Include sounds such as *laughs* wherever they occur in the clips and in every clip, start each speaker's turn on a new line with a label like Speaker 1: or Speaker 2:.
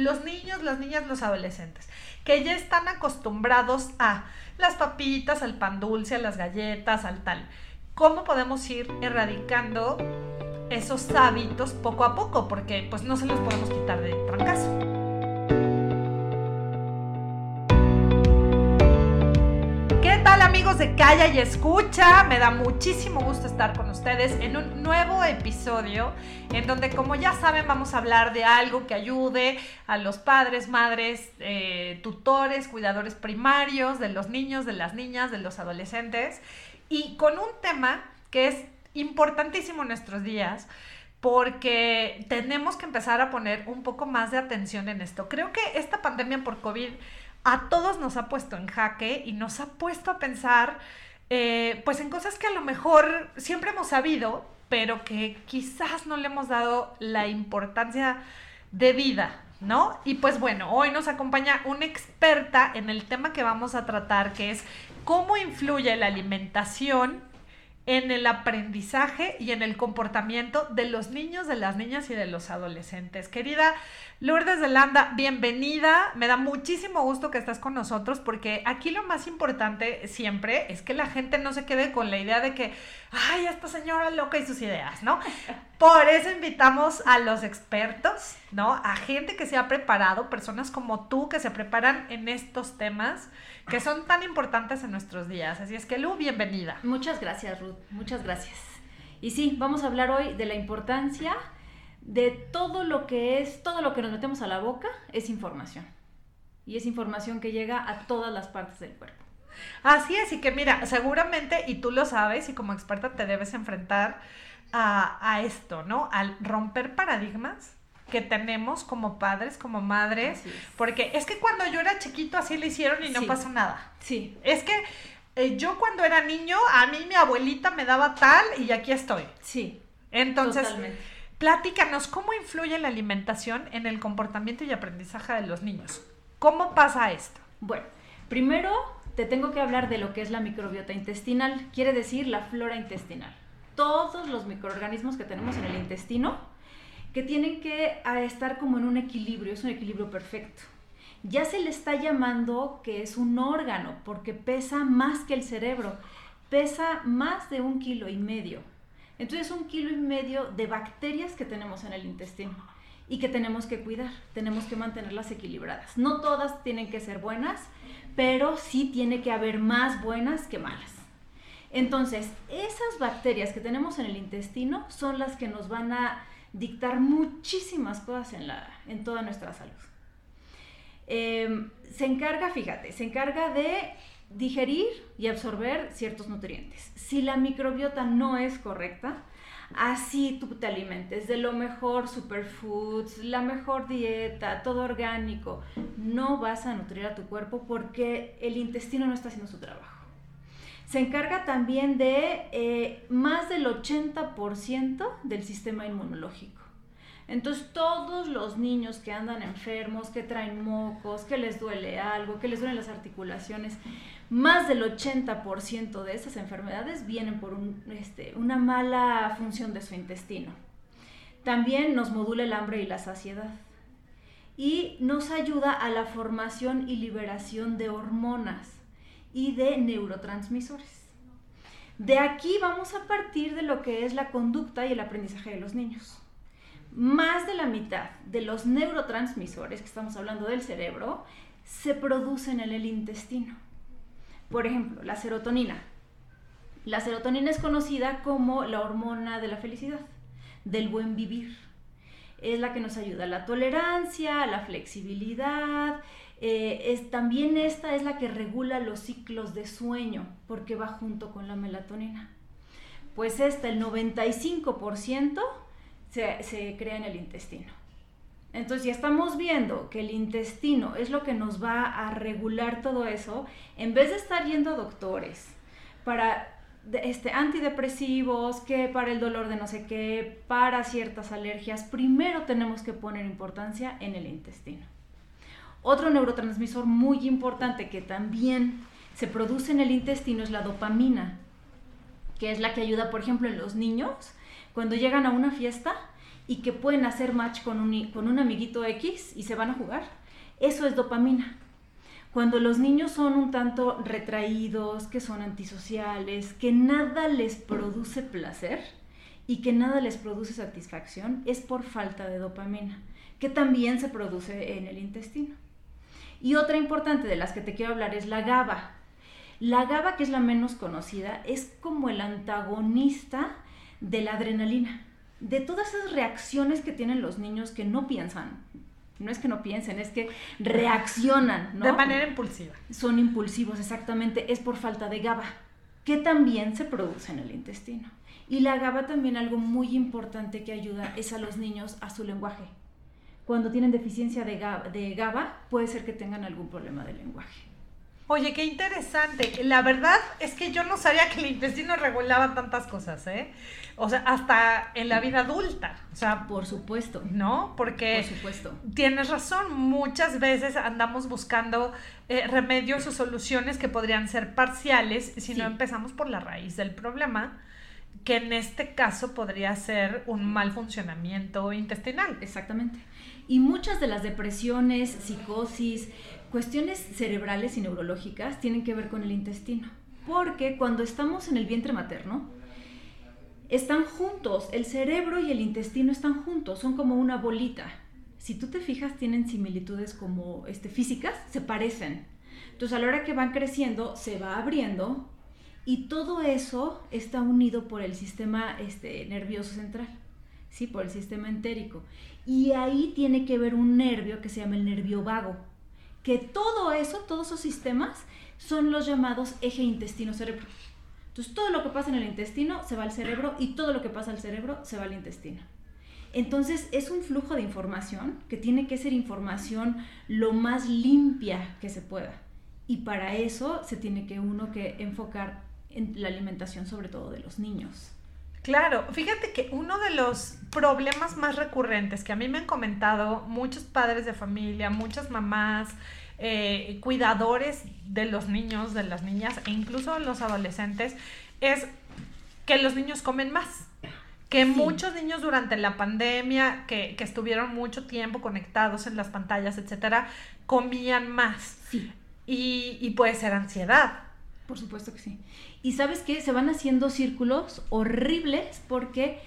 Speaker 1: los niños, las niñas, los adolescentes, que ya están acostumbrados a las papitas, al pan dulce, a las galletas, al tal. ¿Cómo podemos ir erradicando esos hábitos poco a poco? Porque pues no se los podemos quitar de trancazo. De Calla y Escucha? Me da muchísimo gusto estar con ustedes en un nuevo episodio en donde como ya saben vamos a hablar de algo que ayude a los padres, madres, eh, tutores, cuidadores primarios, de los niños, de las niñas, de los adolescentes y con un tema que es importantísimo en nuestros días porque tenemos que empezar a poner un poco más de atención en esto. Creo que esta pandemia por COVID a todos nos ha puesto en jaque y nos ha puesto a pensar eh, pues en cosas que a lo mejor siempre hemos sabido, pero que quizás no le hemos dado la importancia de vida, ¿no? Y pues bueno, hoy nos acompaña una experta en el tema que vamos a tratar, que es cómo influye la alimentación en el aprendizaje y en el comportamiento de los niños, de las niñas y de los adolescentes. Querida Lourdes de Landa, bienvenida. Me da muchísimo gusto que estás con nosotros porque aquí lo más importante siempre es que la gente no se quede con la idea de que, ay, esta señora loca y sus ideas, ¿no? *laughs* Por eso invitamos a los expertos, ¿no? A gente que se ha preparado, personas como tú que se preparan en estos temas que son tan importantes en nuestros días. Así es que Lu, bienvenida.
Speaker 2: Muchas gracias, Ruth. Muchas gracias. Y sí, vamos a hablar hoy de la importancia de todo lo que es, todo lo que nos metemos a la boca es información. Y es información que llega a todas las partes del cuerpo.
Speaker 1: Así es, y que mira, seguramente, y tú lo sabes, y como experta te debes enfrentar a, a esto, ¿no? Al romper paradigmas que tenemos como padres, como madres, porque es que cuando yo era chiquito así le hicieron y no pasó nada.
Speaker 2: Sí.
Speaker 1: Es que eh, yo cuando era niño, a mí mi abuelita me daba tal y aquí estoy.
Speaker 2: Sí.
Speaker 1: Entonces, Platícanos, ¿cómo influye la alimentación en el comportamiento y aprendizaje de los niños? ¿Cómo pasa esto?
Speaker 2: Bueno, primero te tengo que hablar de lo que es la microbiota intestinal, quiere decir la flora intestinal. Todos los microorganismos que tenemos en el intestino que tienen que estar como en un equilibrio, es un equilibrio perfecto. Ya se le está llamando que es un órgano porque pesa más que el cerebro, pesa más de un kilo y medio. Entonces, un kilo y medio de bacterias que tenemos en el intestino y que tenemos que cuidar, tenemos que mantenerlas equilibradas. No todas tienen que ser buenas, pero sí tiene que haber más buenas que malas. Entonces, esas bacterias que tenemos en el intestino son las que nos van a dictar muchísimas cosas en, la, en toda nuestra salud. Em, se encarga, fíjate, se encarga de digerir y absorber ciertos nutrientes. Si la microbiota no es correcta, así tú te alimentes de lo mejor superfoods, la mejor dieta, todo orgánico, no vas a nutrir a tu cuerpo porque el intestino no está haciendo su trabajo. Se encarga también de eh, más del 80% del sistema inmunológico. Entonces todos los niños que andan enfermos, que traen mocos, que les duele algo, que les duelen las articulaciones, más del 80% de esas enfermedades vienen por este, una mala función de su intestino. También nos modula el hambre y la saciedad. Y nos ayuda a la formación y liberación de hormonas y de neurotransmisores. De aquí vamos a partir de lo que es la conducta y el aprendizaje de los niños más de la mitad de los neurotransmisores que estamos hablando del cerebro se producen en el intestino. Por ejemplo, la serotonina. La serotonina es conocida como la hormona de la felicidad, del buen vivir. Es la que nos ayuda a la tolerancia, a la flexibilidad. Eh, es, también esta es la que regula los ciclos de sueño, porque va junto con la melatonina. Pues esta, el 95%, se, crea en el intestino. Entonces, si estamos viendo que el intestino es lo que nos va a regular todo eso, en vez de estar yendo a doctores para este, antidepresivos, que para el dolor de no sé qué, para ciertas alergias, primero tenemos que poner importancia en el intestino. Otro neurotransmisor muy importante que también se produce en el intestino es la dopamina, que es la que ayuda, por ejemplo, en los niños cuando llegan a una fiesta y que pueden hacer match con un, con un amiguito X y se van a jugar. Eso es dopamina. Cuando los niños son un tanto retraídos, que son antisociales, que nada les produce placer y que nada les produce satisfacción, es por falta de dopamina, que también se produce en el intestino. Y otra importante de las que te quiero hablar es la GABA. La GABA, que es la menos conocida, es como el antagonista de la adrenalina, de todas esas reacciones que tienen los niños que no piensan. No es que no piensen, es que reaccionan, ¿no?
Speaker 1: De manera impulsiva.
Speaker 2: Son impulsivos, exactamente. Es por falta de GABA, que también se produce en el intestino. Y la GABA también algo muy importante que ayuda es a los niños a su lenguaje. Cuando tienen deficiencia de GABA, de GABA puede ser que tengan algún problema de lenguaje.
Speaker 1: Oye, qué interesante. La verdad es que yo no sabía que el intestino regulaba tantas cosas, ¿eh? O sea, hasta en la vida adulta. O sea,
Speaker 2: por supuesto.
Speaker 1: ¿No? Porque
Speaker 2: por supuesto.
Speaker 1: tienes razón, muchas veces andamos buscando eh, remedios o soluciones que podrían ser parciales si no empezamos por la raíz del problema, que en este caso podría ser un mal funcionamiento intestinal.
Speaker 2: Exactamente. Y muchas de las depresiones, psicosis, cuestiones cerebrales y neurológicas tienen que ver con el intestino. Porque cuando estamos en el vientre materno, están juntos, el cerebro y el intestino están juntos, son como una bolita. Si tú te fijas, tienen similitudes como este, físicas, se parecen. Entonces, a la hora que van creciendo, se va abriendo y todo eso está unido por el sistema este, nervioso central, ¿sí? por el sistema entérico. Y ahí tiene que ver un nervio que se llama el nervio vago que todo eso, todos esos sistemas, son los llamados eje intestino-cerebro. Entonces, todo lo que pasa en el intestino se va al cerebro y todo lo que pasa al cerebro se va al intestino. Entonces, es un flujo de información que tiene que ser información lo más limpia que se pueda. Y para eso se tiene que uno que enfocar en la alimentación, sobre todo de los niños.
Speaker 1: Claro, fíjate que uno de los problemas más recurrentes que a mí me han comentado muchos padres de familia, muchas mamás, eh, cuidadores de los niños, de las niñas e incluso los adolescentes, es que los niños comen más. Que muchos niños durante la pandemia, que, estuvieron mucho tiempo conectados en las pantallas, etcétera, comían más. Y, y puede ser ansiedad.
Speaker 2: Por supuesto que sí. Y sabes qué, se van haciendo círculos horribles porque,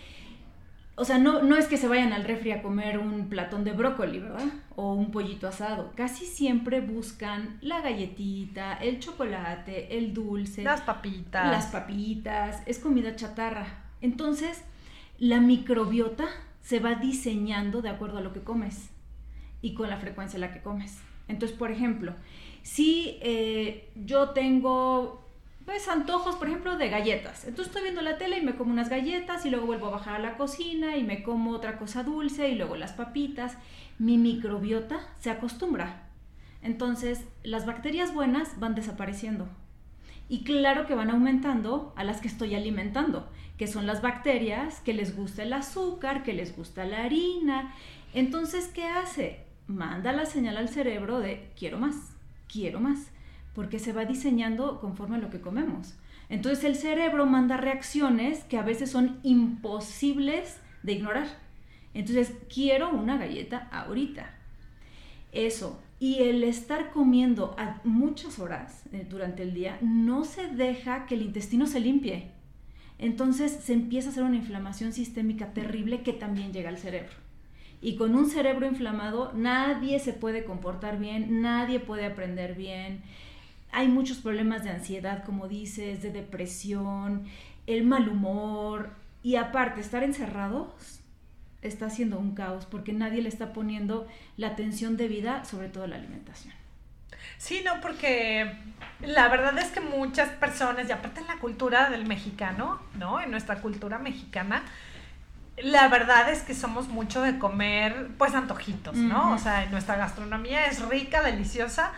Speaker 2: o sea, no, no es que se vayan al refri a comer un platón de brócoli, ¿verdad? O un pollito asado. Casi siempre buscan la galletita, el chocolate, el dulce.
Speaker 1: Las papitas.
Speaker 2: Las papitas. Es comida chatarra. Entonces, la microbiota se va diseñando de acuerdo a lo que comes y con la frecuencia en la que comes. Entonces, por ejemplo, si eh, yo tengo pues antojos, por ejemplo, de galletas. Entonces estoy viendo la tele y me como unas galletas y luego vuelvo a bajar a la cocina y me como otra cosa dulce y luego las papitas. Mi microbiota se acostumbra. Entonces las bacterias buenas van desapareciendo. Y claro que van aumentando a las que estoy alimentando, que son las bacterias que les gusta el azúcar, que les gusta la harina. Entonces, ¿qué hace? Manda la señal al cerebro de quiero más quiero más, porque se va diseñando conforme a lo que comemos. Entonces el cerebro manda reacciones que a veces son imposibles de ignorar. Entonces quiero una galleta ahorita. Eso. Y el estar comiendo a muchas horas eh, durante el día no se deja que el intestino se limpie. Entonces se empieza a hacer una inflamación sistémica terrible que también llega al cerebro. Y con un cerebro inflamado nadie se puede comportar bien, nadie puede aprender bien. Hay muchos problemas de ansiedad, como dices, de depresión, el mal humor. Y aparte, estar encerrados está haciendo un caos porque nadie le está poniendo la atención debida, sobre todo la alimentación.
Speaker 1: Sí, no, porque la verdad es que muchas personas, y aparte en la cultura del mexicano, ¿no? En nuestra cultura mexicana, la verdad es que somos mucho de comer, pues, antojitos, ¿no? O sea, nuestra gastronomía es rica, deliciosa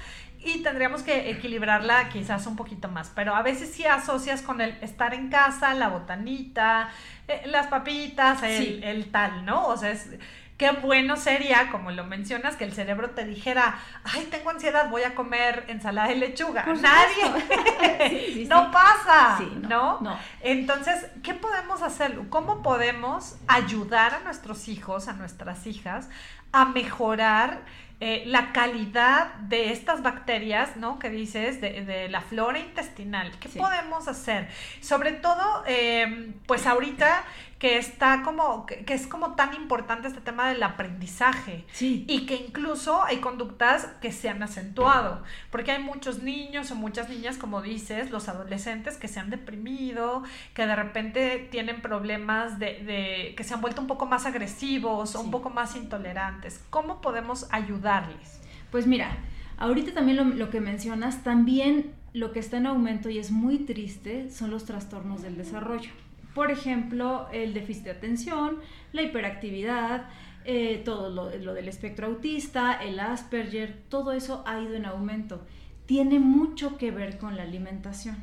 Speaker 1: y tendríamos que equilibrarla quizás un poquito más. Pero a veces sí asocias con el estar en casa, la botanita, eh, las papitas, el, el, tal, ¿no? O sea, es, qué bueno sería, como lo mencionas, que el cerebro te dijera, ay, tengo ansiedad, voy a comer ensalada de lechuga. Nadie. *laughs* no pasa, no, ¿no? Entonces, ¿qué podemos hacer? ¿Cómo podemos ayudar a nuestros hijos, a nuestras hijas, a mejorar? Eh, la calidad de estas bacterias, ¿no? Que dices, de, la flora intestinal. ¿Qué podemos hacer? Sobre todo, eh, pues ahorita que está como, que, es como tan importante este tema del aprendizaje. Y que incluso hay conductas que se han acentuado, porque hay muchos niños o muchas niñas, como dices, los adolescentes que se han deprimido, que de repente tienen problemas de, que se han vuelto un poco más agresivos o un poco más intolerantes. ¿Cómo podemos ayudarles?
Speaker 2: Pues mira, ahorita también lo, lo que mencionas, también lo que está en aumento y es muy triste son los trastornos del desarrollo. Por ejemplo, el déficit de atención, la hiperactividad, eh, todo lo, del espectro autista, el Asperger, todo eso ha ido en aumento. Tiene mucho que ver con la alimentación.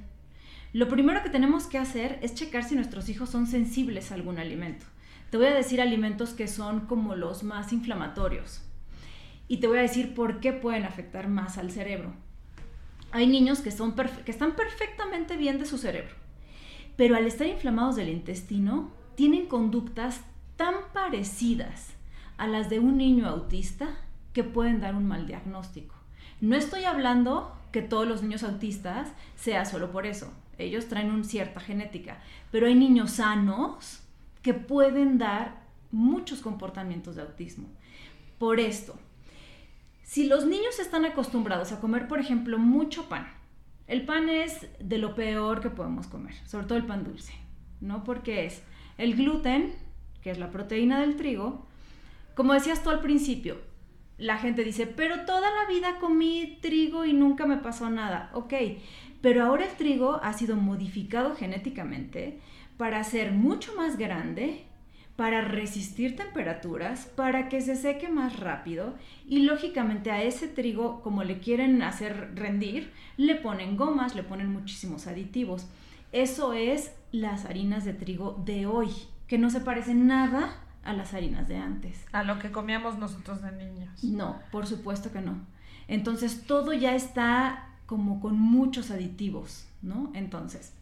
Speaker 2: Lo primero que tenemos que hacer es checar si nuestros hijos son sensibles a algún alimento. Te voy a decir alimentos que son como los más inflamatorios. Y te voy a decir por qué pueden afectar más al cerebro. Hay niños que, son que están perfectamente bien de su cerebro pero al estar inflamados del intestino, tienen conductas tan parecidas a las de un niño autista que pueden dar un mal diagnóstico. No estoy hablando que todos los niños autistas sea solo por eso. Ellos traen una cierta genética, pero hay niños sanos que pueden dar muchos comportamientos de autismo. Por esto, si los niños están acostumbrados a comer, por ejemplo, mucho pan, el pan es de lo peor que podemos comer, sobre todo el pan dulce, ¿no? Porque es el gluten, que es la proteína del trigo. Como decías tú al principio, la gente dice, pero toda la vida comí trigo y nunca me pasó nada. Ok, pero ahora el trigo ha sido modificado genéticamente para ser mucho más grande, para resistir temperaturas, para que se seque más rápido y lógicamente a ese trigo, como le quieren hacer rendir, le ponen gomas, le ponen muchísimos aditivos. Eso es las harinas de trigo de hoy, que no se parecen nada a las harinas de antes.
Speaker 1: A lo que comíamos nosotros de niños.
Speaker 2: No, por supuesto que no. Entonces todo ya está como con muchos aditivos, ¿no? Entonces,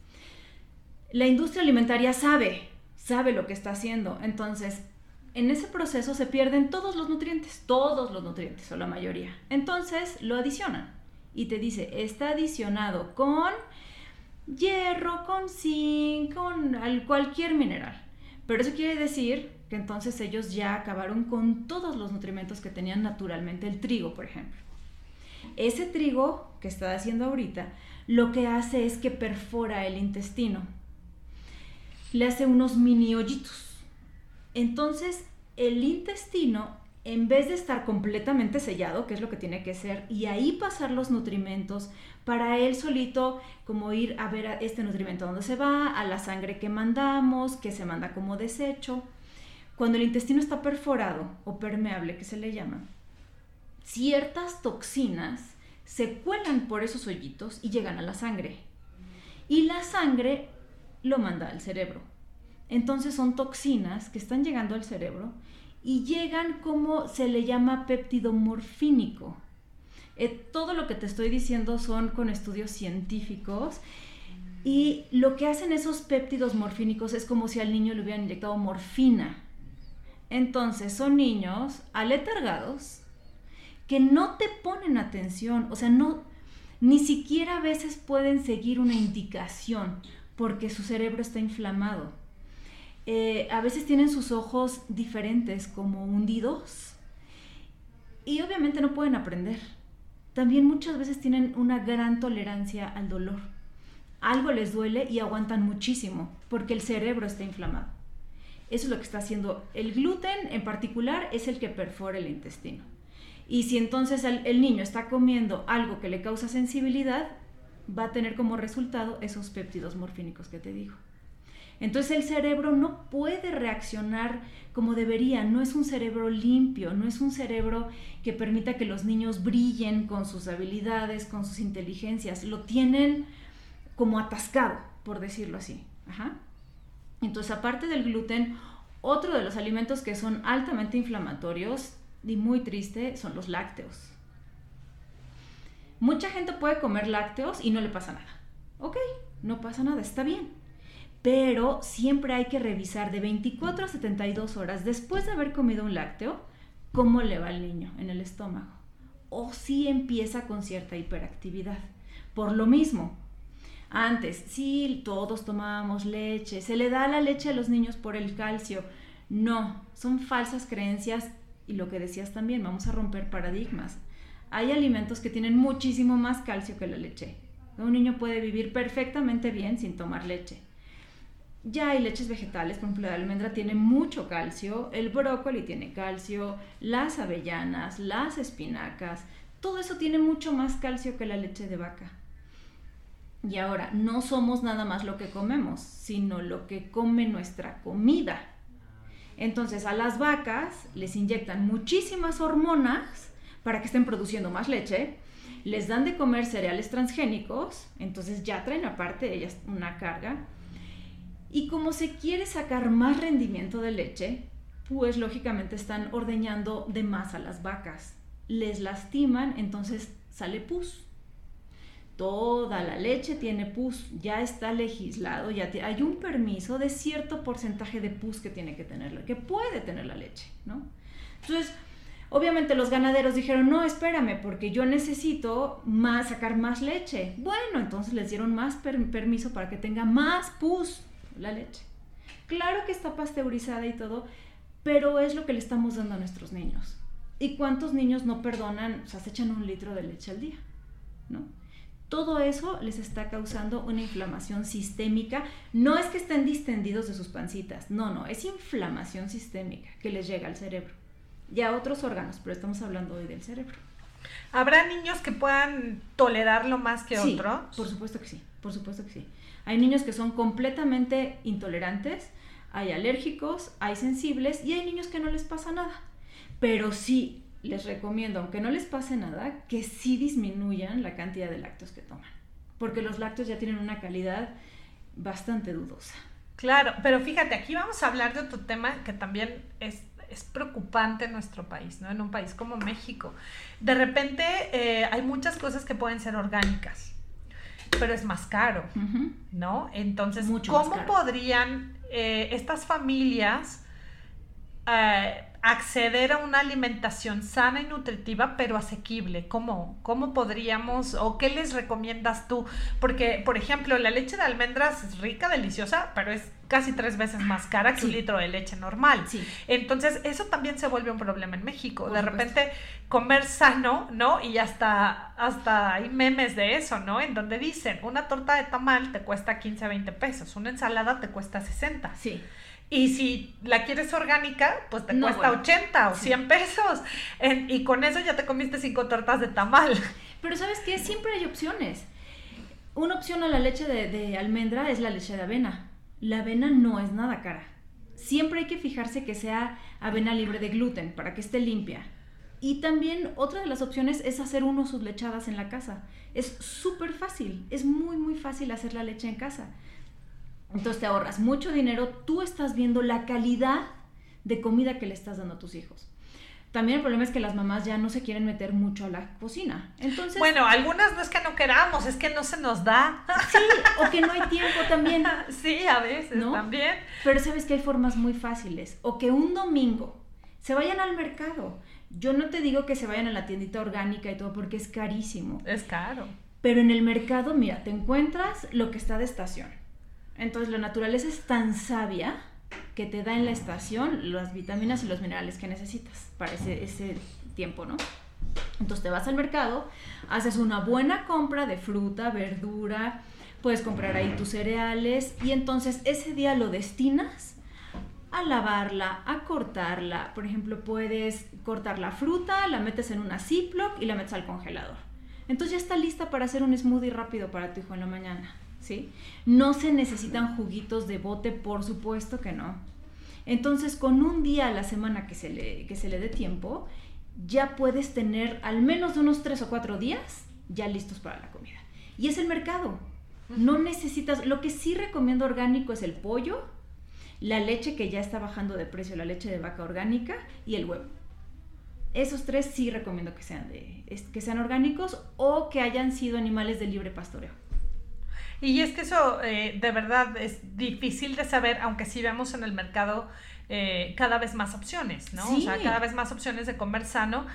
Speaker 2: la industria alimentaria sabe sabe lo que está haciendo. Entonces, en ese proceso se pierden todos los nutrientes, todos los nutrientes o la mayoría. Entonces lo adicionan y te dice, está adicionado con hierro, con zinc, con cualquier mineral. Pero eso quiere decir que entonces ellos ya acabaron con todos los nutrimentos que tenían naturalmente el trigo, por ejemplo. Ese trigo que está haciendo ahorita, lo que hace es que perfora el intestino le hace unos mini hoyitos. Entonces, el intestino, en vez de estar completamente sellado, que es lo que tiene que ser, y ahí pasar los nutrimentos, para él solito, como ir a ver a este nutrimento dónde se va, a la sangre que mandamos, que se manda como desecho. Cuando el intestino está perforado o permeable, que se le llama, ciertas toxinas se cuelan por esos hoyitos y llegan a la sangre. Y la sangre lo manda al cerebro. Entonces son toxinas que están llegando al cerebro y llegan como se le llama péptido morfínico. Eh, todo lo que te estoy diciendo son con estudios científicos y lo que hacen esos péptidos morfínicos es como si al niño le hubieran inyectado morfina. Entonces son niños aletargados que no te ponen atención, o sea, no, ni siquiera a veces pueden seguir una indicación porque su cerebro está inflamado. Eh, a veces tienen sus ojos diferentes, como hundidos, y obviamente no pueden aprender. También muchas veces tienen una gran tolerancia al dolor. Algo les duele y aguantan muchísimo, porque el cerebro está inflamado. Eso es lo que está haciendo. El gluten en particular es el que perfora el intestino. Y si entonces el niño está comiendo algo que le causa sensibilidad, va a tener como resultado esos péptidos morfínicos que te digo. Entonces el cerebro no puede reaccionar como debería, no es un cerebro limpio, no es un cerebro que permita que los niños brillen con sus habilidades, con sus inteligencias, lo tienen como atascado, por decirlo así. Entonces aparte del gluten, Otro de los alimentos que son altamente inflamatorios y muy triste son los lácteos. Mucha gente puede comer lácteos y no le pasa nada. Ok, no pasa nada, está bien. Pero siempre hay que revisar de 24 a 72 horas después de haber comido un lácteo cómo le va al niño en el estómago. O si empieza con cierta hiperactividad. Por lo mismo, antes, sí, todos tomábamos leche, se le da la leche a los niños por el calcio. No, son falsas creencias y lo que decías también, vamos a romper paradigmas. Hay alimentos que tienen muchísimo más calcio que la leche. Un niño puede vivir perfectamente bien sin tomar leche. Ya hay leches vegetales, por ejemplo, la almendra tiene mucho calcio, el brócoli tiene calcio, las avellanas, las espinacas, todo eso tiene mucho más calcio que la leche de vaca. Y ahora, no somos nada más lo que comemos, sino lo que come nuestra comida. Entonces a las vacas les inyectan muchísimas hormonas para que estén produciendo más leche, les dan de comer cereales transgénicos, entonces ya traen aparte ellas una carga. Y como se quiere sacar más rendimiento de leche, pues lógicamente están ordeñando de más a las vacas. Les lastiman, entonces sale pus toda la leche tiene pus, ya está legislado, ya hay un permiso de cierto porcentaje de pus que tiene que tenerla, que puede tener la leche, ¿no? Entonces, obviamente los ganaderos dijeron, no, espérame, porque yo necesito más, sacar más leche. Bueno, entonces les dieron más permiso para que tenga más pus la leche. Claro que está pasteurizada y todo, pero es lo que le estamos dando a nuestros niños. ¿Y cuántos niños no perdonan, o sea, se echan un litro de leche al día? ¿No? Todo eso les está causando una inflamación sistémica. No es que estén distendidos de sus pancitas, no, no, es inflamación sistémica que les llega al cerebro y a otros órganos, pero estamos hablando hoy del cerebro.
Speaker 1: ¿Habrá niños que puedan tolerarlo más que
Speaker 2: sí,
Speaker 1: otros?
Speaker 2: Por supuesto que sí, por supuesto que sí. Hay niños que son completamente intolerantes, hay alérgicos, hay sensibles y hay niños que no les pasa nada. Pero sí, les recomiendo, aunque no les pase nada, que sí disminuyan la cantidad de lácteos que toman, porque los lácteos ya tienen una calidad bastante dudosa.
Speaker 1: Claro, pero fíjate, aquí vamos a hablar de otro tema que también es, es preocupante en nuestro país, ¿no? En un país como México. De repente eh, hay muchas cosas que pueden ser orgánicas, pero es más caro, ¿no? Entonces, ¿cómo podrían eh, estas familias... Eh, acceder a una alimentación sana y nutritiva, pero asequible? ¿Cómo, ¿Cómo podríamos o qué les recomiendas tú? Porque, por ejemplo, la leche de almendras es rica, deliciosa, pero es casi tres veces más cara que un litro de leche normal.
Speaker 2: Sí.
Speaker 1: Entonces, eso también se vuelve un problema en México. de repente, comer sano, ¿no? Y hasta, hasta hay memes de eso, ¿no? En donde dicen, una torta de tamal te cuesta 15, 20 pesos, una ensalada te cuesta 60.
Speaker 2: Sí.
Speaker 1: Y si la quieres orgánica, pues te cuesta 80 o 100 pesos. y con eso ya te comiste cinco tortas de tamal.
Speaker 2: Pero ¿sabes qué? Siempre hay opciones. Una opción a la leche de, almendra es la leche de avena. La avena no es nada cara. Siempre hay que fijarse que sea avena libre de gluten para que esté limpia. Y también otra de las opciones es hacer uno sus lechadas en la casa. Es súper fácil, es muy muy fácil hacer la leche en casa. Entonces te ahorras mucho dinero, tú estás viendo la calidad de comida que le estás dando a tus hijos. También el problema es que las mamás ya no se quieren meter mucho a la cocina. Entonces,
Speaker 1: bueno, algunas no es que no queramos, es que no se nos da.
Speaker 2: Sí, o que no hay tiempo también. *laughs*
Speaker 1: Sí, a veces ¿no? también.
Speaker 2: Pero sabes que hay formas muy fáciles. O que un domingo se vayan al mercado. Yo no te digo que se vayan a la tiendita orgánica y todo porque es carísimo.
Speaker 1: Es caro.
Speaker 2: Pero en el mercado, mira, te encuentras lo que está de estación entonces la naturaleza es tan sabia que te da en la estación las vitaminas y los minerales que necesitas para ese, tiempo, ¿no? Entonces te vas al mercado, haces una buena compra de fruta, verdura, puedes comprar ahí tus cereales y entonces ese día lo destinas a lavarla, a cortarla. Por ejemplo, puedes cortar la fruta, la metes en una Ziploc y la metes al congelador. Entonces ya está lista para hacer un smoothie rápido para tu hijo en la mañana. ¿Sí? No se necesitan juguitos de bote, por supuesto que no. Entonces, con un día a la semana que se le, que se le dé tiempo, ya puedes tener al menos unos tres o cuatro días ya listos para la comida. Y es el mercado. No necesitas, lo que sí recomiendo orgánico es el pollo, la leche que ya está bajando de precio, la leche de vaca orgánica y el huevo. Esos tres sí recomiendo que sean, de, que sean orgánicos o que hayan sido animales de libre pastoreo.
Speaker 1: Y es que eso eh, de verdad es difícil de saber, aunque sí vemos en el mercado eh, cada vez más opciones, ¿no? O sea, cada vez más opciones de comer sano.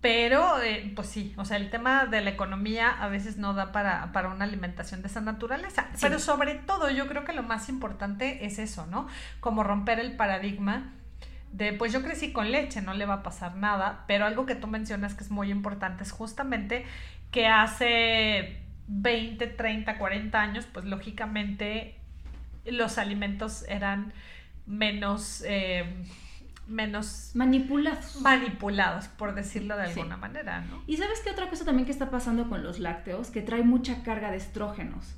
Speaker 1: Pero, eh, pues sí, o sea, el tema de la economía a veces no da para, para una alimentación de esa naturaleza. Pero sobre todo, yo creo que lo más importante es eso, ¿no? Como romper el paradigma de, pues yo crecí con leche, no le va a pasar nada. Pero algo que tú mencionas que es muy importante es justamente que hace 20, 30, 40 años, pues lógicamente los alimentos eran menos... Eh, menos
Speaker 2: manipulados.
Speaker 1: Manipulados, por decirlo de alguna manera, ¿no?
Speaker 2: Y sabes qué otra cosa también que está pasando con los lácteos, que trae mucha carga de estrógenos,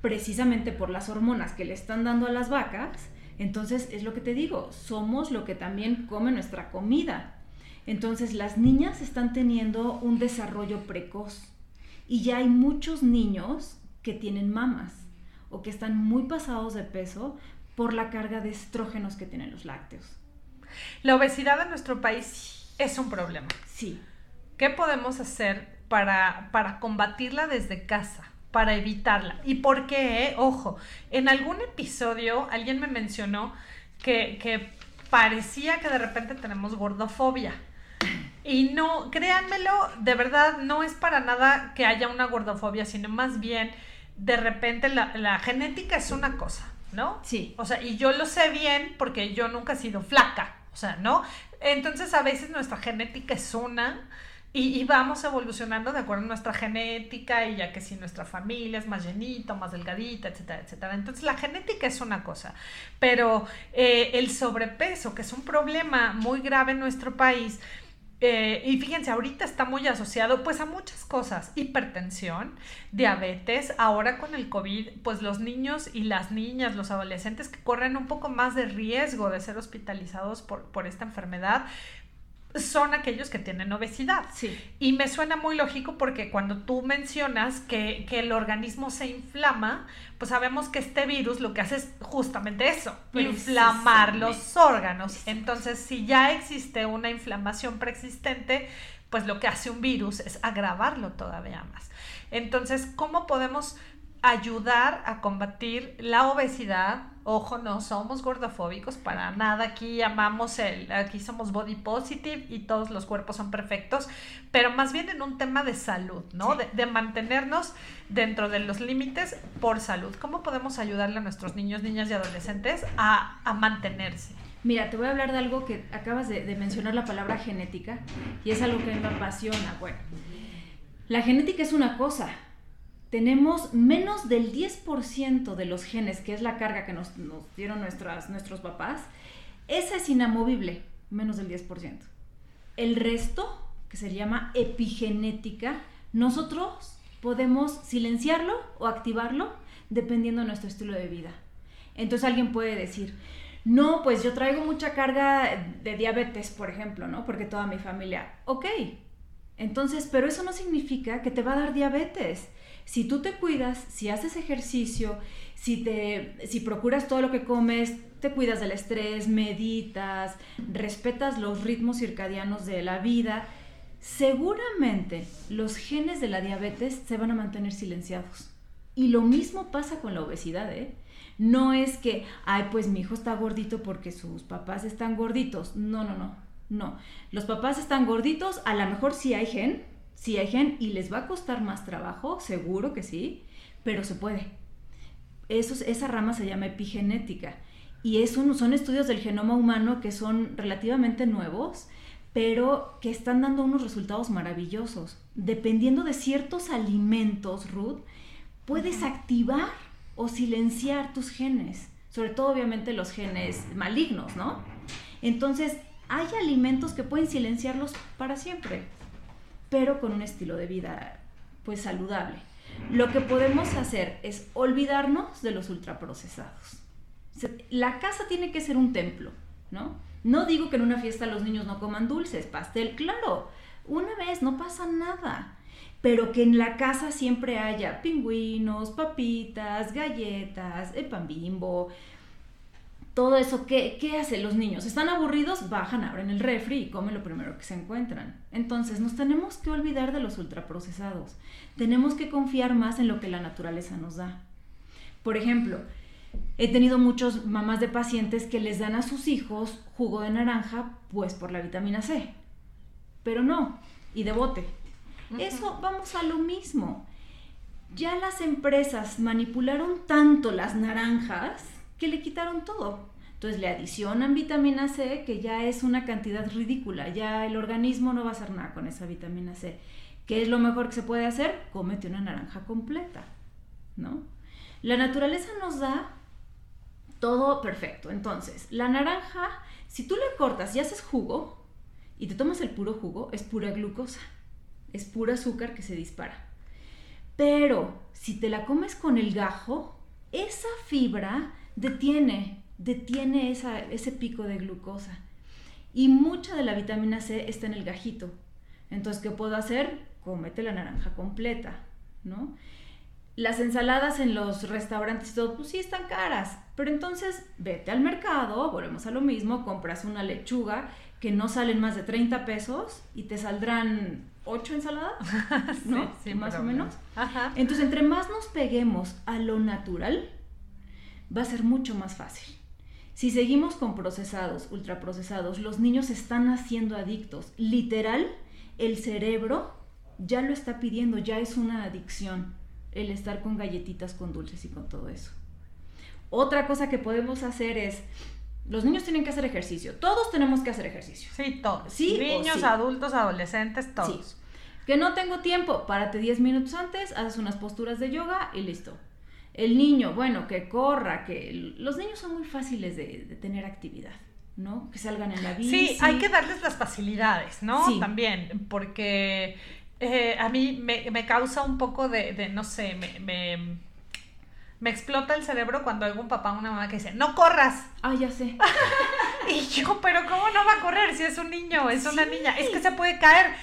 Speaker 2: precisamente por las hormonas que le están dando a las vacas. Entonces, es lo que te digo, somos lo que también come nuestra comida. Entonces, las niñas están teniendo un desarrollo precoz y ya hay muchos niños que tienen mamas o que están muy pasados de peso por la carga de estrógenos que tienen los lácteos.
Speaker 1: La obesidad en nuestro país es un problema.
Speaker 2: Sí.
Speaker 1: ¿Qué podemos hacer para, para combatirla desde casa? Para evitarla. ¿Y por qué? Ojo, en algún episodio alguien me mencionó que, que parecía que de repente tenemos gordofobia. Y no, créanmelo, de verdad, no es para nada que haya una gordofobia, sino más bien, de repente la, la genética es una cosa, ¿no?
Speaker 2: Sí.
Speaker 1: O sea, y yo lo sé bien porque yo nunca he sido flaca, o sea, ¿no? Entonces a veces nuestra genética es una y, y, vamos evolucionando de acuerdo a nuestra genética y ya que si nuestra familia es más llenita, más delgadita, etcétera, etcétera. Entonces la genética es una cosa, pero eh, el sobrepeso, que es un problema muy grave en nuestro país, eh, y fíjense, ahorita está muy asociado pues a muchas cosas, hipertensión, diabetes, ahora con el COVID, pues los niños y las niñas, los adolescentes que corren un poco más de riesgo de ser hospitalizados por, por esta enfermedad, son aquellos que tienen obesidad.
Speaker 2: Sí.
Speaker 1: Y me suena muy lógico porque cuando tú mencionas que, que, el organismo se inflama, pues sabemos que este virus lo que hace es justamente eso, inflamar los órganos. Entonces, si ya existe una inflamación preexistente, pues lo que hace un virus es agravarlo todavía más. Entonces, ¿cómo podemos ayudar a combatir la obesidad? Ojo, no somos gordofóbicos para nada. Aquí llamamos el, aquí somos body positive y todos los cuerpos son perfectos, pero más bien en un tema de salud, ¿no?
Speaker 2: Sí.
Speaker 1: De, de, mantenernos dentro de los límites por salud. ¿Cómo podemos ayudarle a nuestros niños, niñas y adolescentes a, a mantenerse?
Speaker 2: Mira, te voy a hablar de algo que acabas de, de mencionar la palabra genética y es algo que me apasiona. Bueno, la genética es una cosa, tenemos menos del 10% de los genes, que es la carga que nos, nos dieron nuestras, nuestros papás, esa es inamovible, menos del 10%. El resto, que se llama epigenética, nosotros podemos silenciarlo o activarlo dependiendo de nuestro estilo de vida. Entonces alguien puede decir, no, pues yo traigo mucha carga de diabetes, por ejemplo, ¿no? Porque toda mi familia, ok. Entonces, pero eso no significa que te va a dar diabetes si tú te cuidas, si haces ejercicio, si, te, si procuras todo lo que comes, te cuidas del estrés, meditas, respetas los ritmos circadianos de la vida, seguramente los genes de la diabetes se van a mantener silenciados. Y lo mismo pasa con la obesidad, ¿eh? No es que, ay, pues mi hijo está gordito porque sus papás están gorditos. No, no, no. No. Los papás están gorditos, a lo mejor sí hay gen, sí hay gen y les va a costar más trabajo, seguro que sí, pero se puede. Eso, esa rama se llama epigenética y es un, son estudios del genoma humano que son relativamente nuevos, pero que están dando unos resultados maravillosos. Dependiendo de ciertos alimentos, Ruth, puedes uh -huh. activar o silenciar tus genes, sobre todo obviamente los genes malignos, ¿no? Entonces, hay alimentos que pueden silenciarlos para siempre pero con un estilo de vida pues saludable. Lo que podemos hacer es olvidarnos de los ultraprocesados. La casa tiene que ser un templo, ¿no? No digo que en una fiesta los niños no coman dulces, pastel, claro, una vez no pasa nada, pero que en la casa siempre haya pingüinos, papitas, galletas, el pan bimbo, todo eso, ¿qué, ¿qué hacen los niños? ¿Están aburridos? Bajan, abren el refri y comen lo primero que se encuentran. Entonces, nos tenemos que olvidar de los ultraprocesados. Tenemos que confiar más en lo que la naturaleza nos da. Por ejemplo, he tenido muchos mamás de pacientes que les dan a sus hijos jugo de naranja, pues por la vitamina C. Pero no, y de bote. Eso vamos a lo mismo. Ya las empresas manipularon tanto las naranjas que le quitaron todo. Entonces le adicionan vitamina C, que ya es una cantidad ridícula, ya el organismo no va a hacer nada con esa vitamina C. ¿Qué es lo mejor que se puede hacer? Cómete una naranja completa, ¿no? La naturaleza nos da todo perfecto. Entonces, la naranja, si tú le cortas y haces jugo y te tomas el puro jugo, es pura glucosa, es pura azúcar que se dispara. Pero si te la comes con el gajo, esa fibra detiene, detiene ese pico de glucosa. Y mucha de la vitamina C está en el gajito. Entonces, ¿qué puedo hacer? Cómete la naranja completa, ¿no? Las ensaladas en los restaurantes y todo, pues sí están caras. Pero entonces vete al mercado, volvemos a lo mismo, compras una lechuga que no salen más de 30 pesos y te saldrán 8 ensaladas, *laughs* ¿no? Sí, más o menos. Entonces, entre más nos peguemos a lo natural, va a ser mucho más fácil. Si seguimos con procesados, ultraprocesados, los niños están haciendo adictos. Literal, el cerebro ya lo está pidiendo, ya es una adicción el estar con galletitas, con dulces y con todo eso. Otra cosa que podemos hacer es, los niños tienen que hacer ejercicio, todos tenemos que hacer ejercicio.
Speaker 1: Sí, todos. ¿Sí Niños, adultos, adolescentes, todos.
Speaker 2: Que no tengo tiempo, párate 10 minutos antes, haces unas posturas de yoga y listo. El niño, bueno, que corra, que los niños son muy fáciles de, tener actividad. ¿no? Que salgan en la bici.
Speaker 1: Sí, hay que darles las facilidades, ¿no? Sí. También, porque eh, a mí me, causa un poco de, no sé, me, me, explota el cerebro cuando algún papá o una mamá que dice, no corras.
Speaker 2: Ah, ya sé. *laughs*
Speaker 1: y yo, pero ¿cómo no va a correr si es un niño, es una niña? Es que se puede caer.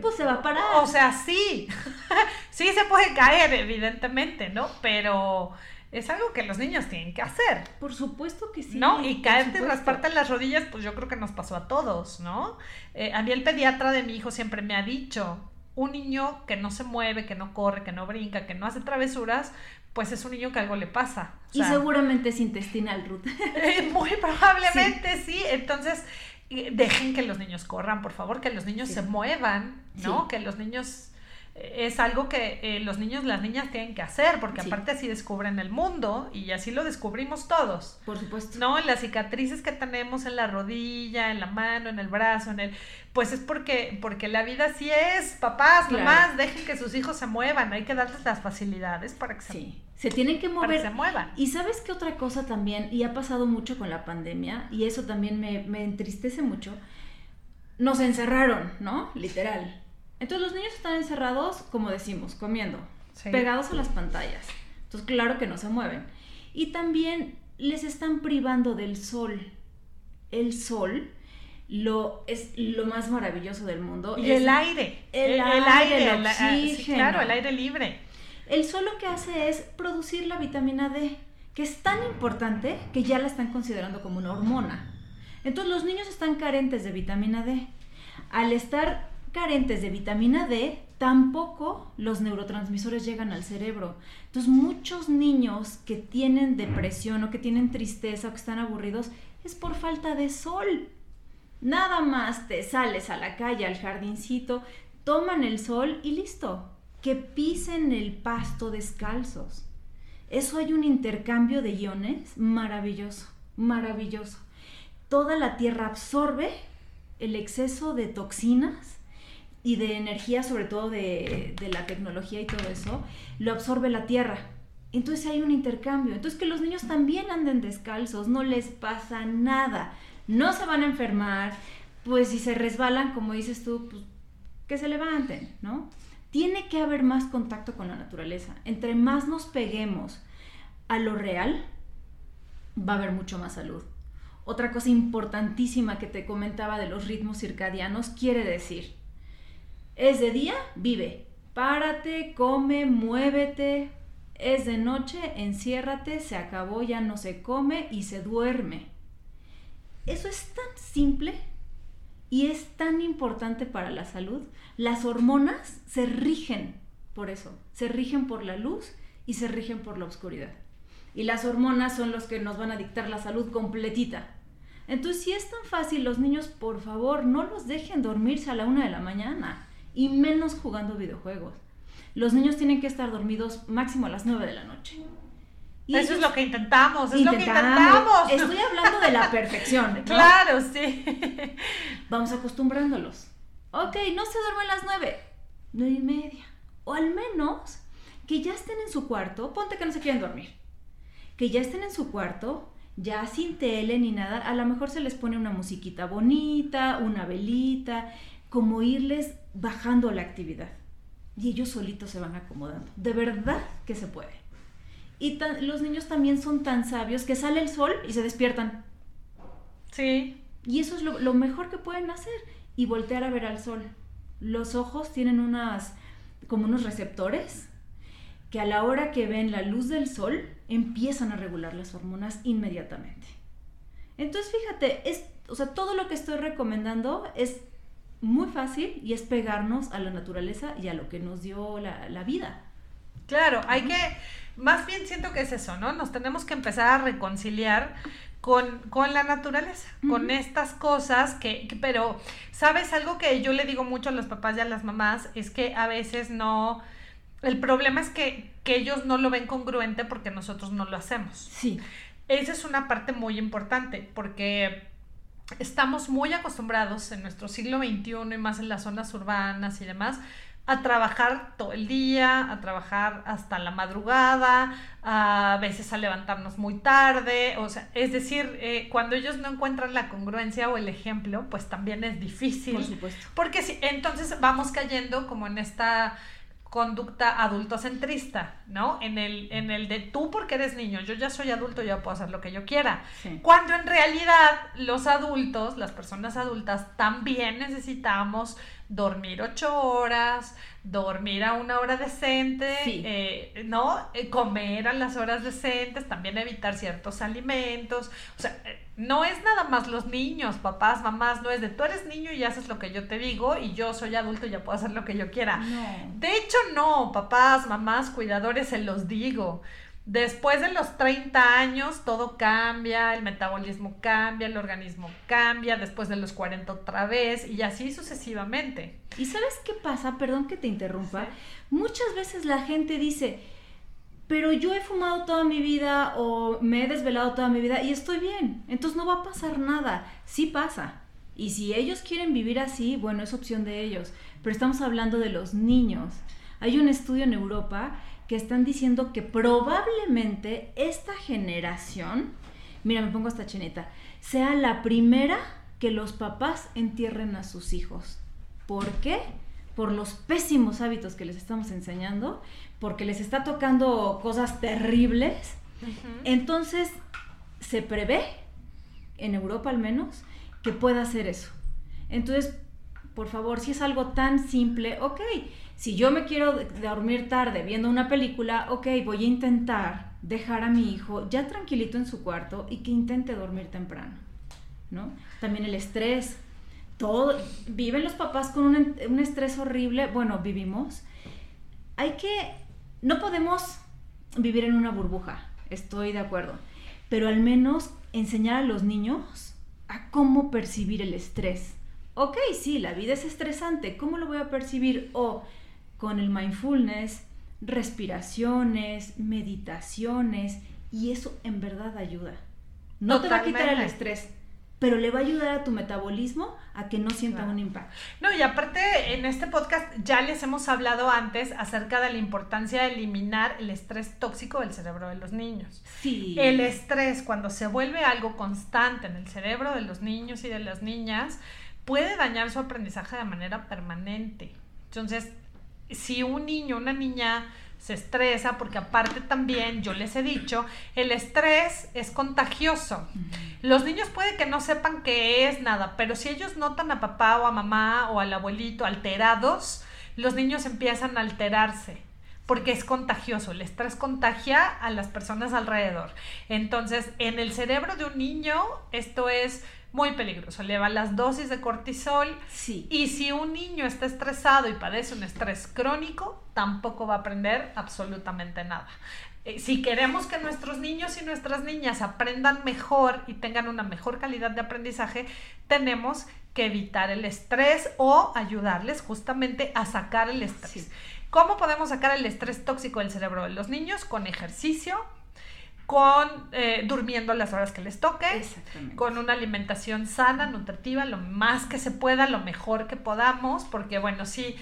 Speaker 2: Pues se va a parar.
Speaker 1: O sea, sí. *laughs* sí se puede caer, evidentemente, ¿no? Pero es algo que los niños tienen que hacer.
Speaker 2: Por supuesto que sí.
Speaker 1: ¿No? Y caerte y rasparte las rodillas, pues yo creo que nos pasó a todos, ¿no? Eh, a mí el pediatra de mi hijo siempre me ha dicho, un niño que no se mueve, que no corre, que no brinca, que no hace travesuras, pues es un niño que algo le pasa.
Speaker 2: y seguramente es intestinal, Ruth. *laughs*
Speaker 1: Eh, muy probablemente sí. Entonces, dejen que los niños corran, por favor, que los niños se muevan, ¿no? Que los niños es algo que eh, los niños, las niñas tienen que hacer, porque aparte así descubren el mundo y así lo descubrimos todos.
Speaker 2: Por supuesto.
Speaker 1: ¿No? Las cicatrices que tenemos en la rodilla, en la mano, en el brazo, en el... Pues es porque, porque la vida así es, papás, mamás, dejen que sus hijos se muevan, hay que darles las facilidades para que
Speaker 2: se, se tienen que mover.
Speaker 1: se muevan.
Speaker 2: Y sabes qué otra cosa también, y ha pasado mucho con la pandemia, y eso también me, me entristece mucho, nos encerraron, ¿no? Literal entonces los niños están encerrados, como decimos, comiendo, pegados a las pantallas. Entonces claro que no se mueven. Y también les están privando del sol. El sol lo es lo más maravilloso del mundo.
Speaker 1: Y el aire.
Speaker 2: El, aire, el, oxígeno.
Speaker 1: claro, el aire libre.
Speaker 2: El sol lo que hace es producir la vitamina D, que es tan importante que ya la están considerando como una hormona. Entonces los niños están carentes de vitamina D. Al estar carentes de vitamina D, tampoco los neurotransmisores llegan al cerebro. Entonces muchos niños que tienen depresión o que tienen tristeza o que están aburridos es por falta de sol. Nada más te sales a la calle, al jardincito, toman el sol y listo. Que pisen el pasto descalzos. Eso hay un intercambio de iones maravilloso, maravilloso. Toda la tierra absorbe el exceso de toxinas y de energía, sobre todo de, la tecnología y todo eso, lo absorbe la tierra. Entonces hay un intercambio. Entonces que los niños también anden descalzos, no les pasa nada, no se van a enfermar, pues si se resbalan, como dices tú, pues que se levanten, ¿no? Tiene que haber más contacto con la naturaleza. Entre más nos peguemos a lo real, va a haber mucho más salud. Otra cosa importantísima que te comentaba de los ritmos circadianos quiere decir, es de día, vive. Párate, come, muévete, es de noche, enciérrate, se acabó, ya no se come y se duerme. Eso es tan simple y es tan importante para la salud. Las hormonas se rigen por eso, se rigen por la luz y se rigen por la oscuridad. Y las hormonas son los que nos van a dictar la salud completita. Entonces, si es tan fácil, los niños, por favor, no los dejen dormirse a la una de la mañana y menos jugando videojuegos. Los niños tienen que estar dormidos máximo a las nueve de la noche.
Speaker 1: Y Eso es lo que intentamos, es lo que intentamos.
Speaker 2: Estoy hablando de la perfección.
Speaker 1: Claro, sí. *laughs*
Speaker 2: Vamos acostumbrándolos. Ok, no se duermen a las nueve, nueve y media. O al menos que ya estén en su cuarto, ponte que no se quieren dormir. Que ya estén en su cuarto, ya sin tele ni nada, a lo mejor se les pone una musiquita bonita, una velita, como irles bajando la actividad. Y ellos solitos se van acomodando. De verdad que se puede. Y los niños también son tan sabios que sale el sol y se despiertan.
Speaker 1: Sí.
Speaker 2: Y eso es lo, mejor que pueden hacer. Y voltear a ver al sol. Los ojos tienen unas, como unos receptores que a la hora que ven la luz del sol empiezan a regular las hormonas inmediatamente. Entonces, fíjate, es, o sea, todo lo que estoy recomendando es muy fácil y es pegarnos a la naturaleza y a lo que nos dio la, la vida.
Speaker 1: Claro, hay que más bien siento que es eso, ¿no? Nos tenemos que empezar a reconciliar con, la naturaleza, con estas cosas que, pero, ¿sabes? Algo que yo le digo mucho a los papás y a las mamás es que a veces no, el problema es que, que ellos no lo ven congruente porque nosotros no lo hacemos.
Speaker 2: Sí.
Speaker 1: Esa es una parte muy importante porque estamos muy acostumbrados en nuestro siglo XXI y más en las zonas urbanas y demás a trabajar todo el día, a trabajar hasta la madrugada, a veces a levantarnos muy tarde, o sea, es decir, eh, cuando ellos no encuentran la congruencia o el ejemplo, pues también es difícil.
Speaker 2: Por supuesto.
Speaker 1: Porque si, entonces vamos cayendo como en esta conducta adultocentrista, ¿no? En el, en el de tú porque eres niño, yo ya soy adulto, ya puedo hacer lo que yo quiera. Cuando en realidad los adultos, las personas adultas, también necesitamos dormir ocho horas, dormir a una hora decente, eh, ¿no? Eh, comer a las horas decentes, también evitar ciertos alimentos. O sea, eh, no es nada más los niños, papás, mamás, no es de tú eres niño y haces lo que yo te digo y yo soy adulto y ya puedo hacer lo que yo quiera. De hecho, no, papás, mamás, cuidadores, se los digo. Después de los 30 años todo cambia, el metabolismo cambia, el organismo cambia, después de los 40 otra vez y así sucesivamente.
Speaker 2: ¿Y sabes qué pasa? Perdón que te interrumpa. Muchas veces la gente dice, pero yo he fumado toda mi vida o me he desvelado toda mi vida y estoy bien, entonces no va a pasar nada. Sí pasa. Y si ellos quieren vivir así, bueno, es opción de ellos. Pero estamos hablando de los niños. Hay un estudio en Europa que están diciendo que probablemente esta generación, mira, me pongo esta chineta, sea la primera que los papás entierren a sus hijos. ¿Por qué? Por los pésimos hábitos que les estamos enseñando, porque les está tocando cosas terribles. Entonces, se prevé, en Europa al menos, que pueda hacer eso. Entonces, por favor, si es algo tan simple, ok, si yo me quiero dormir tarde viendo una película, ok, voy a intentar dejar a mi hijo ya tranquilito en su cuarto y que intente dormir temprano, ¿no? También el estrés, todo, viven los papás con un, un estrés horrible, bueno, vivimos. Hay que, no podemos vivir en una burbuja, estoy de acuerdo, pero al menos enseñar a los niños a cómo percibir el estrés. Ok, sí, la vida es estresante, ¿cómo lo voy a percibir? O con el mindfulness, respiraciones, meditaciones, y eso en verdad ayuda. No te va a quitar el estrés, pero le va a ayudar a tu metabolismo a que no sienta un impacto.
Speaker 1: No, y aparte en este podcast ya les hemos hablado antes acerca de la importancia de eliminar el estrés tóxico del cerebro de los niños.
Speaker 2: Sí.
Speaker 1: El estrés cuando se vuelve algo constante en el cerebro de los niños y de las niñas puede dañar su aprendizaje de manera permanente. Entonces, si un niño, una niña se estresa, porque aparte también, yo les he dicho, el estrés es contagioso. Los niños puede que no sepan qué es nada, pero si ellos notan a papá o a mamá o al abuelito alterados, los niños empiezan a alterarse. porque es contagioso, el estrés contagia a las personas alrededor. Entonces, en el cerebro de un niño, esto es muy peligroso, eleva las dosis de cortisol.
Speaker 2: Sí.
Speaker 1: Y si un niño está estresado y padece un estrés crónico, tampoco va a aprender absolutamente nada. Eh, si queremos que nuestros niños y nuestras niñas aprendan mejor y tengan una mejor calidad de aprendizaje, tenemos que evitar el estrés o ayudarles justamente a sacar el estrés. ¿Cómo podemos sacar el estrés tóxico del cerebro de los niños? Con ejercicio, con eh, durmiendo las horas que les toque, con una alimentación sana, nutritiva, lo más que se pueda, lo mejor que podamos, porque bueno, sí,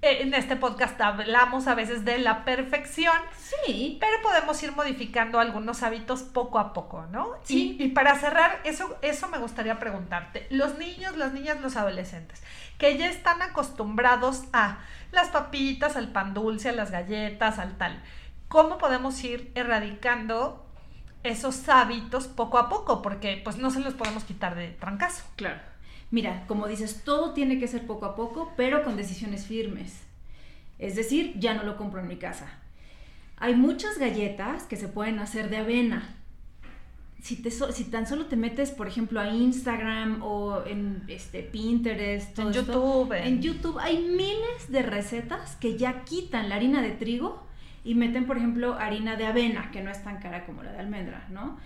Speaker 1: eh, en este podcast hablamos a veces de la perfección,
Speaker 2: sí,
Speaker 1: pero podemos ir modificando algunos hábitos poco a poco, ¿no?
Speaker 2: Sí.
Speaker 1: Y, y para cerrar, eso, eso me gustaría preguntarte, los niños, las niñas, los adolescentes, que ya están acostumbrados a las papitas, al pan dulce, a las galletas, al tal, ¿cómo podemos ir erradicando esos hábitos poco a poco? Porque pues no se los podemos quitar de trancazo.
Speaker 2: Claro. Mira, como dices, todo tiene que ser poco a poco, pero con decisiones firmes. Es decir, ya no lo compro en mi casa. Hay muchas galletas que se pueden hacer de avena. Si, te si tan solo te metes, por ejemplo, a Instagram o en este, Pinterest,
Speaker 1: en YouTube.
Speaker 2: En YouTube hay miles de recetas que ya quitan la harina de trigo y meten, por ejemplo, harina de avena, que no es tan cara como la de almendra, ¿no?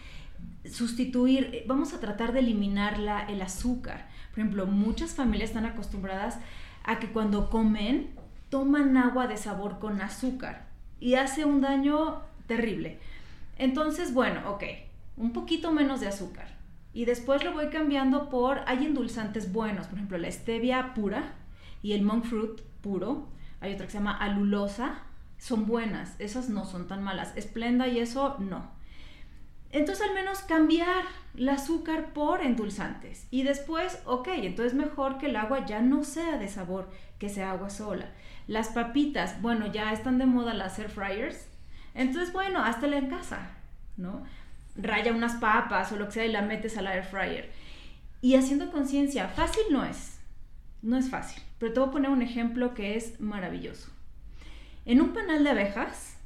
Speaker 2: Sustituir, vamos a tratar de eliminar la, el azúcar. Por ejemplo, muchas familias están acostumbradas a que cuando comen toman agua de sabor con azúcar y hace un daño terrible. Entonces, bueno, ok, un poquito menos de azúcar. Y después lo voy cambiando por, hay endulzantes buenos, por ejemplo, la stevia pura y el monk fruit puro. Hay otra que se llama alulosa, son buenas, esas no son tan malas. Esplenda y eso no. Entonces al menos cambiar el azúcar por endulzantes. Y después, ok, entonces mejor que el agua ya no sea de sabor, que sea agua sola. Las papitas, bueno, ya están de moda las air fryers. Entonces, bueno, háztela en casa, ¿no? Raya unas papas o lo que sea y la metes a la air fryer. Y haciendo conciencia, fácil no es. No es fácil. Pero te voy a poner un ejemplo que es maravilloso. En un panal de abejas,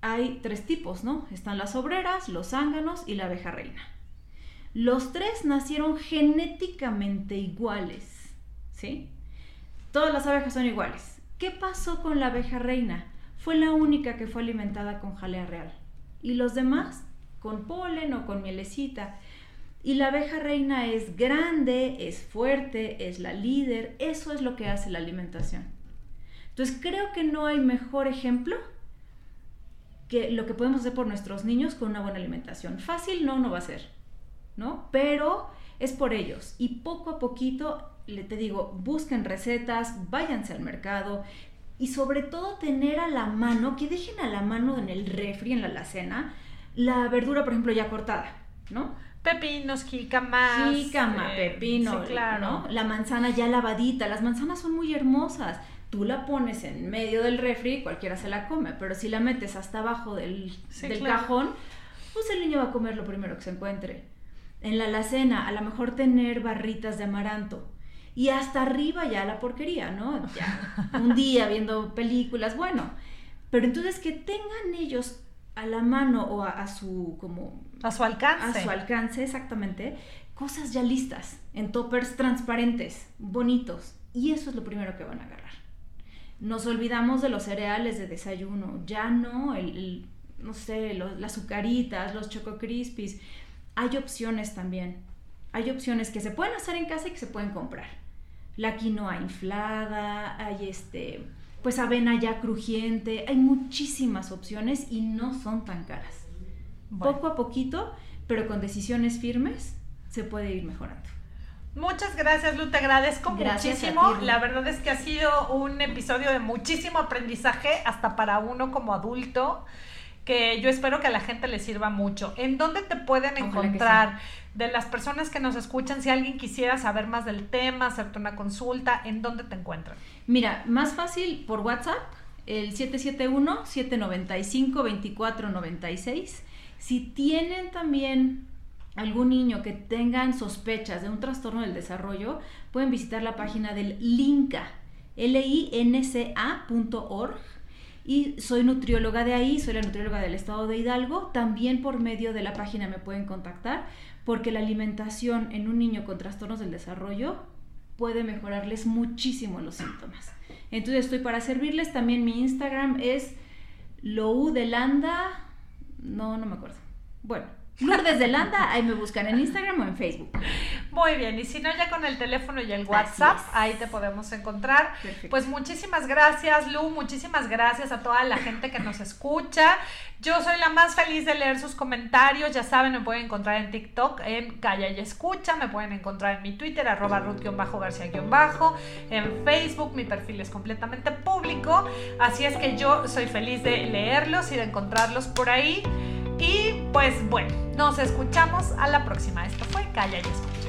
Speaker 2: hay tres tipos, ¿no? Están las obreras, los zánganos y la abeja reina. Los tres nacieron genéticamente iguales, ¿sí? Todas las abejas son iguales. ¿Qué pasó con la abeja reina? Fue la única que fue alimentada con jalea real. Y los demás con polen o con mielecita. Y la abeja reina es grande, es fuerte, es la líder. Eso es lo que hace la alimentación. Entonces creo que no hay mejor ejemplo que lo que podemos hacer por nuestros niños con una buena alimentación. Fácil no, no va a ser, ¿no? Pero es por ellos. Y poco a poquito, le te digo, busquen recetas, váyanse al mercado y sobre todo tener a la mano, que dejen a la mano en el refri, en la alacena, la verdura, por ejemplo, ya cortada, ¿no?
Speaker 1: Pepinos, jícamas.
Speaker 2: Jícama, eh, pepino, sí, claro. ¿no? La manzana ya lavadita. Las manzanas son muy hermosas tú la pones en medio del refri, cualquiera se la come, pero si la metes hasta abajo del, del cajón, pues el niño va a comer lo primero que se encuentre. En la alacena, a lo mejor tener barritas de amaranto. Y hasta arriba ya la porquería, ¿no? Ya, *laughs* un día viendo películas, bueno. Pero entonces que tengan ellos a la mano o a, a su como
Speaker 1: a su alcance
Speaker 2: a su alcance exactamente cosas ya listas en toppers transparentes bonitos y eso es lo primero que van a agarrar nos olvidamos de los cereales de desayuno, ya no, el, no sé, las azucaritas, los choco crispies. Hay opciones también. Hay opciones que se pueden hacer en casa y que se pueden comprar. La quinoa inflada, hay este, pues avena ya crujiente, hay muchísimas opciones y no son tan caras. Poco a poquito, pero con decisiones firmes, se puede ir mejorando.
Speaker 1: Muchas gracias, Lu, te agradezco muchísimo. La verdad es que ha sido un episodio de muchísimo aprendizaje, hasta para uno como adulto, que yo espero que a la gente le sirva mucho. ¿En dónde te pueden encontrar? De las personas que nos escuchan, si alguien quisiera saber más del tema, hacerte una consulta, ¿en dónde te encuentran?
Speaker 2: Mira, más fácil por WhatsApp, el 771-795-2496. Si tienen también algún niño que tengan sospechas de un trastorno del desarrollo, pueden visitar la página del LINCA, l i n c -A y soy nutrióloga de ahí, soy la nutrióloga del estado de Hidalgo. También por medio de la página me pueden contactar porque la alimentación en un niño con trastornos del desarrollo puede mejorarles muchísimo los síntomas. Entonces estoy para servirles. También mi Instagram es Lou. No, no me acuerdo. Bueno, Lourdes de Landa, ahí me buscan en Instagram o en Facebook.
Speaker 1: Muy bien, y si no, ya con el teléfono y el WhatsApp, ahí te podemos encontrar. Pues muchísimas gracias, Lu, muchísimas gracias a toda la gente que nos escucha. Yo soy la más feliz de leer sus comentarios, ya saben, me pueden encontrar en TikTok, en Calla y Escucha, me pueden encontrar en mi Twitter, arroba ruth-garcía-bajo, en Facebook, mi perfil es completamente público, así es que yo soy feliz de leerlos y de encontrarlos por ahí. Y pues bueno, nos escuchamos a la próxima. Esto fue Calla y Escucha.